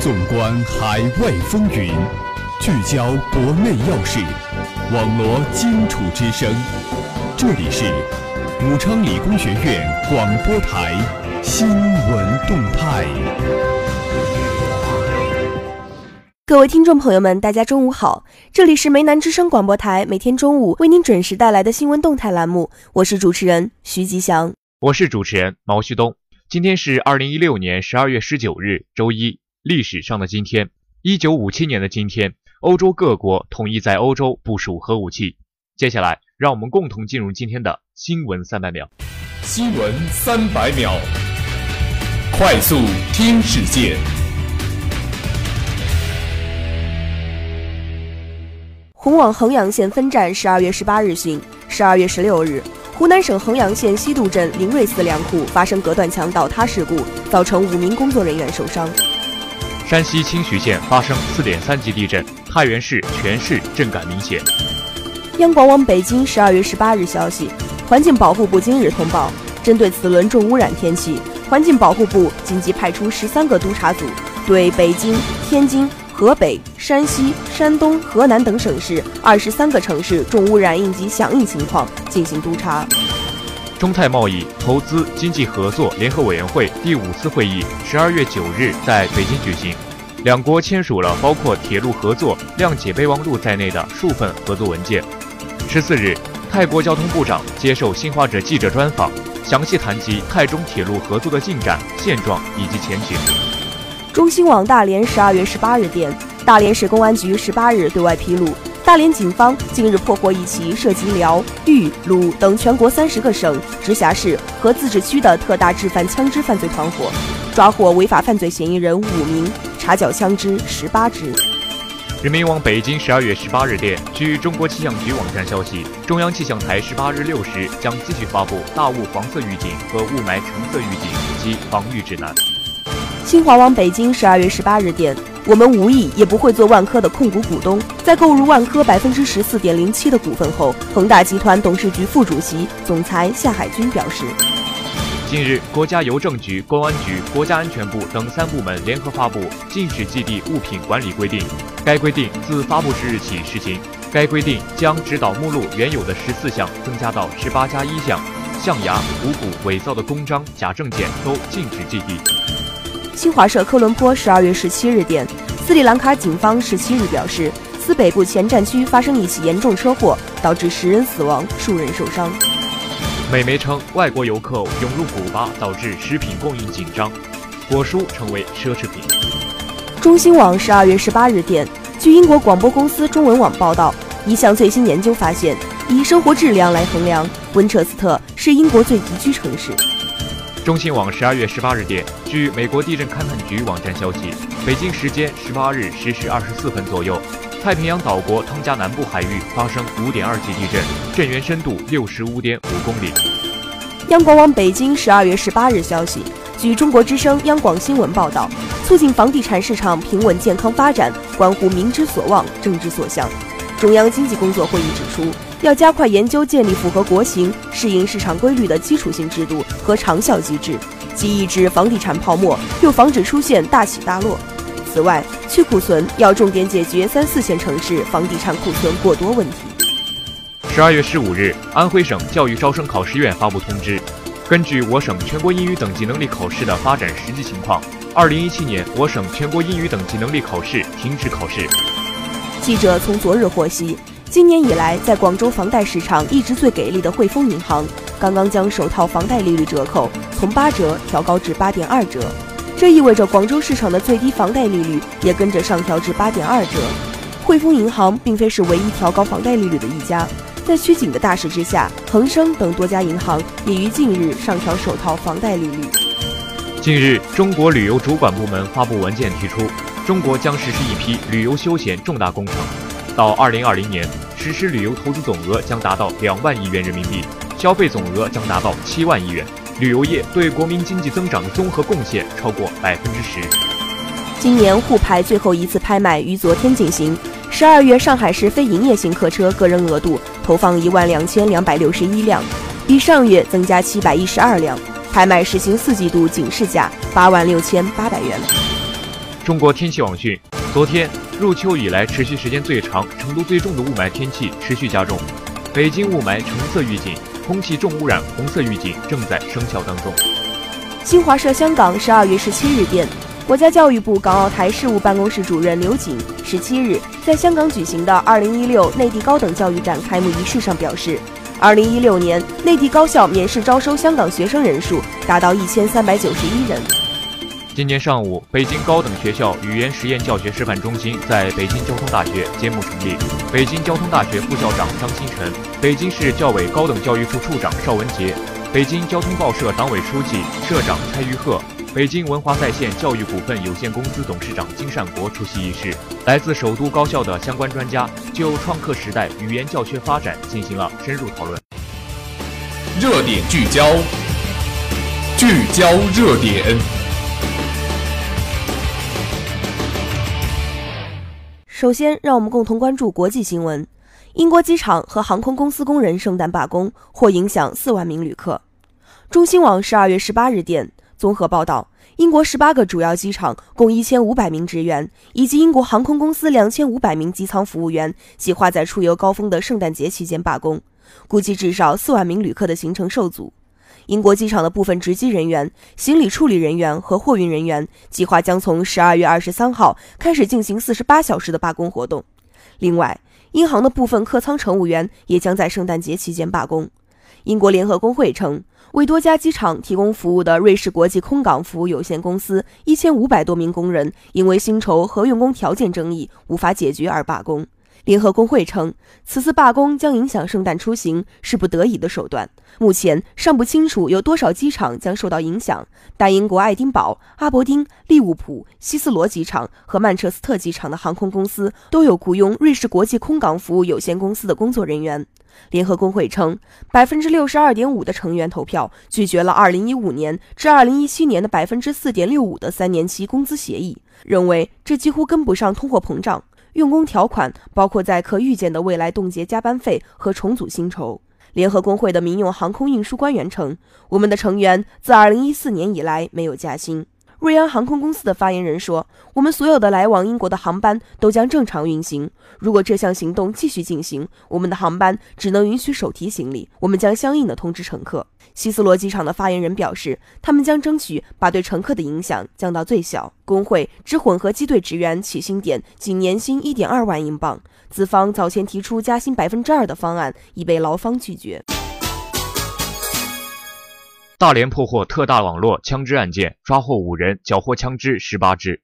纵观海外风云，聚焦国内要事，网罗荆楚之声。这里是武昌理工学院广播台新闻动态。各位听众朋友们，大家中午好，这里是梅南之声广播台，每天中午为您准时带来的新闻动态栏目，我是主持人徐吉祥，我是主持人毛旭东。今天是二零一六年十二月十九日，周一。历史上的今天，一九五七年的今天，欧洲各国统一在欧洲部署核武器。接下来，让我们共同进入今天的新闻三百秒。新闻三百秒，快速听世界。红网衡阳县分站十二月十八日讯，十二月十六日，湖南省衡阳县西渡镇灵瑞寺粮库发生隔断墙倒塌事故，造成五名工作人员受伤。山西清徐县发生四点三级地震，太原市全市震感明显。央广网北京十二月十八日消息，环境保护部今日通报，针对此轮重污染天气，环境保护部紧急派出十三个督查组，对北京、天津、河北、山西、山东、河南等省市二十三个城市重污染应急响应情况进行督查。中泰贸易、投资、经济合作联合委员会第五次会议十二月九日在北京举行，两国签署了包括铁路合作、谅解备忘录在内的数份合作文件。十四日，泰国交通部长接受新华社记者专访，详细谈及泰中铁路合作的进展、现状以及前景。中新网大连十二月十八日电，大连市公安局十八日对外披露。大连警方近日破获一起涉及辽、豫、鲁等全国三十个省、直辖市和自治区的特大制贩枪支犯罪团伙，抓获违法犯罪嫌疑人五名，查缴枪支十八支。人民网北京十二月十八日电，据中国气象局网站消息，中央气象台十八日六时将继续发布大雾黄色预警和雾霾橙色预警及防御指南。新华网北京十二月十八日电。我们无意也不会做万科的控股股东。在购入万科百分之十四点零七的股份后，恒大集团董事局副主席、总裁夏海军表示：近日，国家邮政局、公安局、国家安全部等三部门联合发布《禁止寄递物品管理规定》，该规定自发布之日起实行。该规定将指导目录原有的十四项增加到十八加一项，象牙、五谷、伪造的公章、假证件都禁止寄递。新华社科伦坡十二月十七日电，斯里兰卡警方十七日表示，斯北部前战区发生一起严重车祸，导致十人死亡，数人受伤。美媒称，外国游客涌入古巴导致食品供应紧张，果蔬成为奢侈品。中新网十二月十八日电，据英国广播公司中文网报道，一项最新研究发现，以生活质量来衡量，温彻斯特是英国最宜居城市。中新网十二月十八日电，据美国地震勘探局网站消息，北京时间十八日十时二十四分左右，太平洋岛国汤加南部海域发生五点二级地震，震源深度六十五点五公里。央广网北京十二月十八日消息，据中国之声央广新闻报道，促进房地产市场平稳健康发展，关乎民之所望、政之所向。中央经济工作会议指出。要加快研究建立符合国情、适应市场规律的基础性制度和长效机制，既抑制房地产泡沫，又防止出现大起大落。此外，去库存要重点解决三四线城市房地产库存过多问题。十二月十五日，安徽省教育招生考试院发布通知，根据我省全国英语等级能力考试的发展实际情况，二零一七年我省全国英语等级能力考试停止考试。记者从昨日获悉。今年以来，在广州房贷市场一直最给力的汇丰银行，刚刚将首套房贷利率折扣从八折调高至八点二折，这意味着广州市场的最低房贷利率也跟着上调至八点二折。汇丰银行并非是唯一调高房贷利率的一家，在趋紧的大势之下，恒生等多家银行也于近日上调首套房贷利率。近日，中国旅游主管部门发布文件提出，中国将实施一批旅游休闲重大工程。到二零二零年，实施旅游投资总额将达到两万亿元人民币，消费总额将达到七万亿元，旅游业对国民经济增长的综合贡献超过百分之十。今年沪牌最后一次拍卖于昨天进行，十二月上海市非营业型客车个人额度投放一万两千两百六十一辆，比上月增加七百一十二辆，拍卖实行四季度警示价八万六千八百元。中国天气网讯：昨天入秋以来持续时间最长、程度最重的雾霾天气持续加重，北京雾霾橙色预警、空气重污染红色预警正在生效当中。新华社香港十二月十七日电，国家教育部港澳台事务办公室主任刘瑾十七日在香港举行的二零一六内地高等教育展开幕仪式上表示，二零一六年内地高校免试招收香港学生人数达到一千三百九十一人。今天上午，北京高等学校语言实验教学示范中心在北京交通大学揭幕成立。北京交通大学副校长张新成，北京市教委高等教育处处长邵文杰。北京交通报社党委书记、社长蔡玉鹤，北京文华在线教育股份有限公司董事长金善国出席仪式。来自首都高校的相关专家就创客时代语言教学发展进行了深入讨论。热点聚焦，聚焦热点。首先，让我们共同关注国际新闻。英国机场和航空公司工人圣诞罢工或影响四万名旅客。中新网十二月十八日电，综合报道，英国十八个主要机场共一千五百名职员，以及英国航空公司两千五百名机舱服务员，计划在出游高峰的圣诞节期间罢工，估计至少四万名旅客的行程受阻。英国机场的部分值机人员、行李处理人员和货运人员计划将从十二月二十三号开始进行四十八小时的罢工活动。另外，英航的部分客舱乘务员也将在圣诞节期间罢工。英国联合工会称，为多家机场提供服务的瑞士国际空港服务有限公司一千五百多名工人因为薪酬和用工条件争议无法解决而罢工。联合工会称，此次罢工将影响圣诞出行，是不得已的手段。目前尚不清楚有多少机场将受到影响，但英国爱丁堡、阿伯丁、利物浦、希斯罗机场和曼彻斯特机场的航空公司都有雇佣瑞士国际空港服务有限公司的工作人员。联合工会称，百分之六十二点五的成员投票拒绝了二零一五年至二零一七年的百分之四点六五的三年期工资协议，认为这几乎跟不上通货膨胀。用工条款包括在可预见的未来冻结加班费和重组薪酬。联合工会的民用航空运输官员称：“我们的成员自2014年以来没有加薪。”瑞安航空公司的发言人说：“我们所有的来往英国的航班都将正常运行。如果这项行动继续进行，我们的航班只能允许手提行李。我们将相应的通知乘客。”希斯罗机场的发言人表示：“他们将争取把对乘客的影响降到最小。”工会指混合机队职员起薪点仅年薪1.2万英镑，资方早前提出加薪百分之二的方案已被劳方拒绝。大连破获特大网络枪支案件，抓获五人，缴获枪支十八支。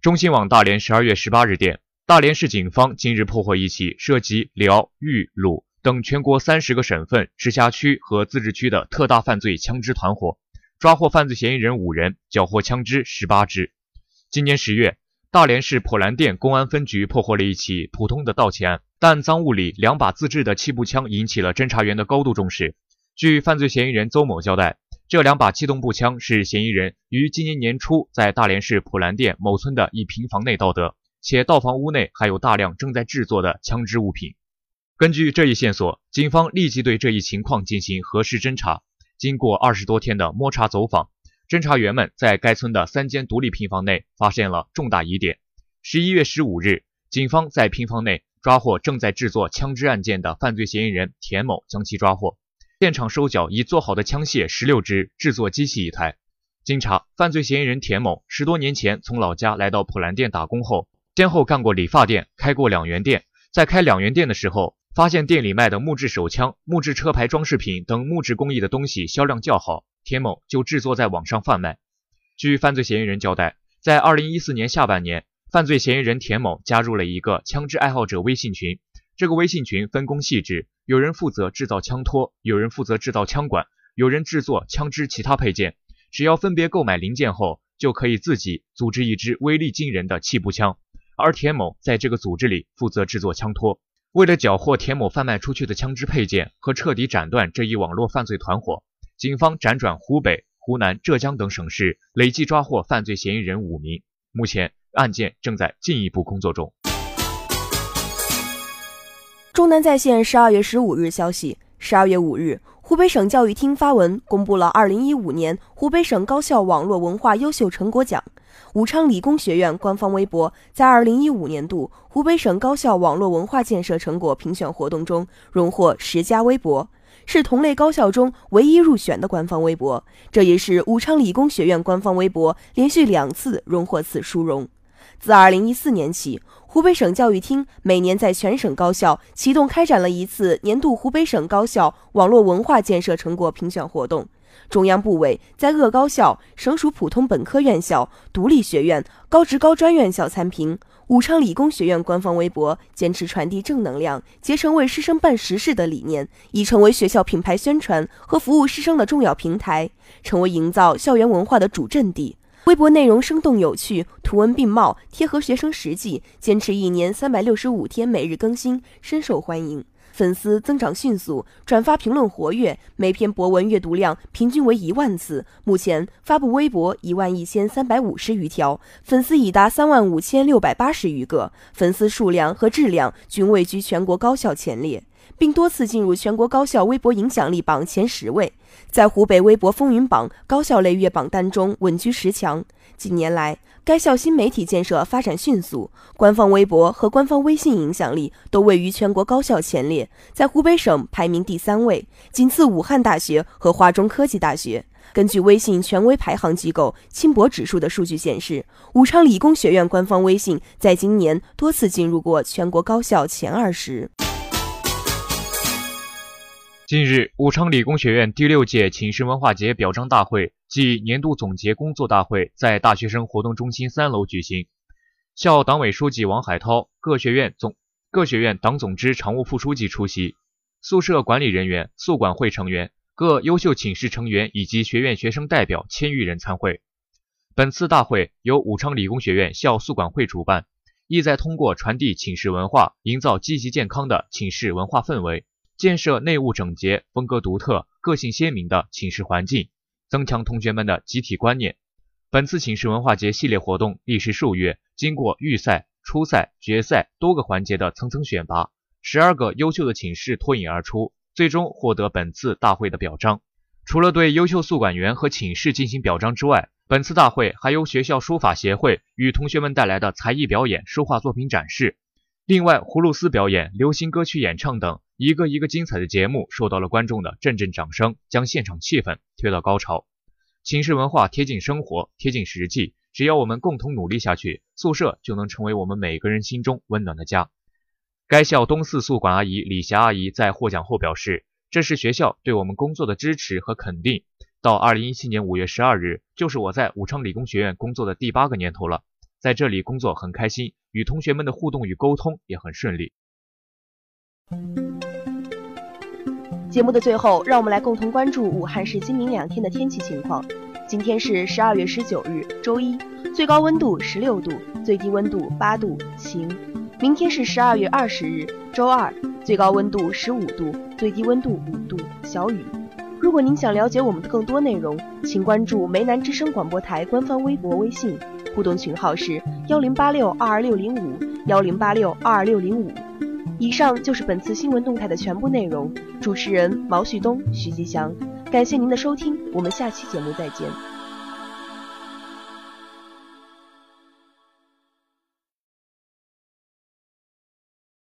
中新网大连十二月十八日电，大连市警方近日破获一起涉及辽、豫、鲁等全国三十个省份、直辖区和自治区的特大犯罪枪支团伙，抓获犯罪嫌疑人五人，缴获枪支十八支。今年十月，大连市普兰店公安分局破获了一起普通的盗窃案，但赃物里两把自制的气步枪引起了侦查员的高度重视。据犯罪嫌疑人邹某交代，这两把气动步枪是嫌疑人于今年年初在大连市普兰店某村的一平房内盗得，且盗房屋内还有大量正在制作的枪支物品。根据这一线索，警方立即对这一情况进行核实侦查。经过二十多天的摸查走访，侦查员们在该村的三间独立平房内发现了重大疑点。十一月十五日，警方在平房内抓获正在制作枪支案件的犯罪嫌疑人田某，将其抓获。现场收缴已做好的枪械十六支，制作机器一台。经查，犯罪嫌疑人田某十多年前从老家来到普兰店打工后，先后干过理发店，开过两元店。在开两元店的时候，发现店里卖的木质手枪、木质车牌装饰品等木质工艺的东西销量较好，田某就制作在网上贩卖。据犯罪嫌疑人交代，在二零一四年下半年，犯罪嫌疑人田某加入了一个枪支爱好者微信群。这个微信群分工细致，有人负责制造枪托，有人负责制造枪管，有人制作枪支其他配件。只要分别购买零件后，就可以自己组织一支威力惊人的气步枪。而田某在这个组织里负责制作枪托。为了缴获田某贩卖出去的枪支配件和彻底斩断这一网络犯罪团伙，警方辗转湖北、湖南、浙江等省市，累计抓获犯罪嫌疑人五名。目前案件正在进一步工作中。中南在线十二月十五日消息，十二月五日，湖北省教育厅发文公布了二零一五年湖北省高校网络文化优秀成果奖。武昌理工学院官方微博在二零一五年度湖北省高校网络文化建设成果评选活动中荣获十佳微博，是同类高校中唯一入选的官方微博。这也是武昌理工学院官方微博连续两次荣获此殊荣。自2014年起，湖北省教育厅每年在全省高校启动开展了一次年度湖北省高校网络文化建设成果评选活动。中央部委在各高校、省属普通本科院校、独立学院、高职高专院校参评。武昌理工学院官方微博坚持传递正能量、竭诚为师生办实事的理念，已成为学校品牌宣传和服务师生的重要平台，成为营造校园文化的主阵地。微博内容生动有趣，图文并茂，贴合学生实际，坚持一年三百六十五天每日更新，深受欢迎。粉丝增长迅速，转发评论活跃，每篇博文阅读量平均为一万次。目前发布微博一万一千三百五十余条，粉丝已达三万五千六百八十余个，粉丝数量和质量均位居全国高校前列，并多次进入全国高校微博影响力榜前十位，在湖北微博风云榜高校类月榜单中稳居十强。近年来，该校新媒体建设发展迅速，官方微博和官方微信影响力都位于全国高校前列，在湖北省排名第三位，仅次武汉大学和华中科技大学。根据微信权威排行机构轻博指数的数据显示，武昌理工学院官方微信在今年多次进入过全国高校前二十。近日，武昌理工学院第六届寝室文化节表彰大会暨年度总结工作大会在大学生活动中心三楼举行。校党委书记王海涛、各学院总各学院党总支常务副书记出席，宿舍管理人员、宿管会成员、各优秀寝室成员以及学院学生代表千余人参会。本次大会由武昌理工学院校宿管会主办，意在通过传递寝室文化，营造积极健康的寝室文化氛围。建设内务整洁、风格独特、个性鲜明的寝室环境，增强同学们的集体观念。本次寝室文化节系列活动历时数月，经过预赛、初赛、决赛多个环节的层层选拔，十二个优秀的寝室脱颖而出，最终获得本次大会的表彰。除了对优秀宿管员和寝室进行表彰之外，本次大会还由学校书法协会与同学们带来的才艺表演、书画作品展示。另外，葫芦丝表演、流行歌曲演唱等一个一个精彩的节目，受到了观众的阵阵掌声，将现场气氛推到高潮。寝室文化贴近生活，贴近实际，只要我们共同努力下去，宿舍就能成为我们每个人心中温暖的家。该校东四宿管阿姨李霞阿姨在获奖后表示：“这是学校对我们工作的支持和肯定。到二零一七年五月十二日，就是我在武昌理工学院工作的第八个年头了。”在这里工作很开心，与同学们的互动与沟通也很顺利。节目的最后，让我们来共同关注武汉市今明两天的天气情况。今天是十二月十九日，周一，最高温度十六度，最低温度八度，晴。明天是十二月二十日，周二，最高温度十五度，最低温度五度，小雨。如果您想了解我们的更多内容，请关注梅南之声广播台官方微博、微信。互动群号是幺零八六二二六零五幺零八六二二六零五。以上就是本次新闻动态的全部内容。主持人毛旭东、徐吉祥，感谢您的收听，我们下期节目再见。